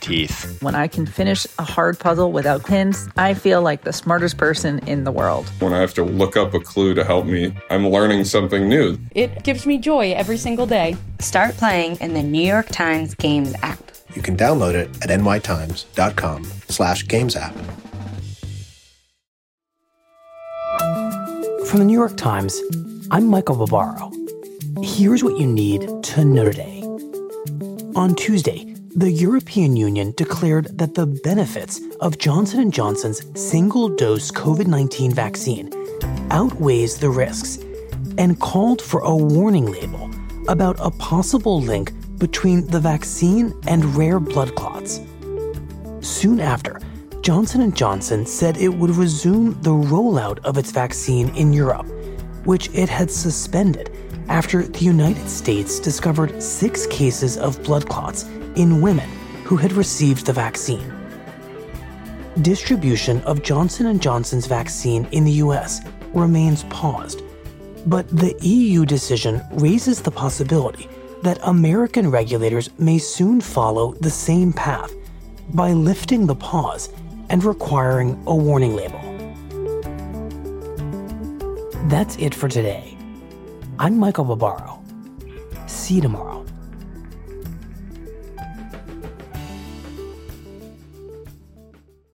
teeth. When I can finish a hard puzzle without pins, I feel like the smartest person in the world. When I have to look up a clue to help me, I'm learning something new. It gives me joy every single day. Start playing in the New York Times Games app. You can download it at nytimes.com slash games app. From the New York Times, I'm Michael Barbaro. Here's what you need to know today. On Tuesday, the European Union declared that the benefits of Johnson & Johnson's single-dose COVID-19 vaccine outweighs the risks and called for a warning label about a possible link between the vaccine and rare blood clots. Soon after, Johnson & Johnson said it would resume the rollout of its vaccine in Europe, which it had suspended after the United States discovered 6 cases of blood clots in women who had received the vaccine. Distribution of Johnson & Johnson's vaccine in the US remains paused, but the EU decision raises the possibility that American regulators may soon follow the same path by lifting the pause and requiring a warning label. That's it for today. I'm Michael Barbaro. See you tomorrow.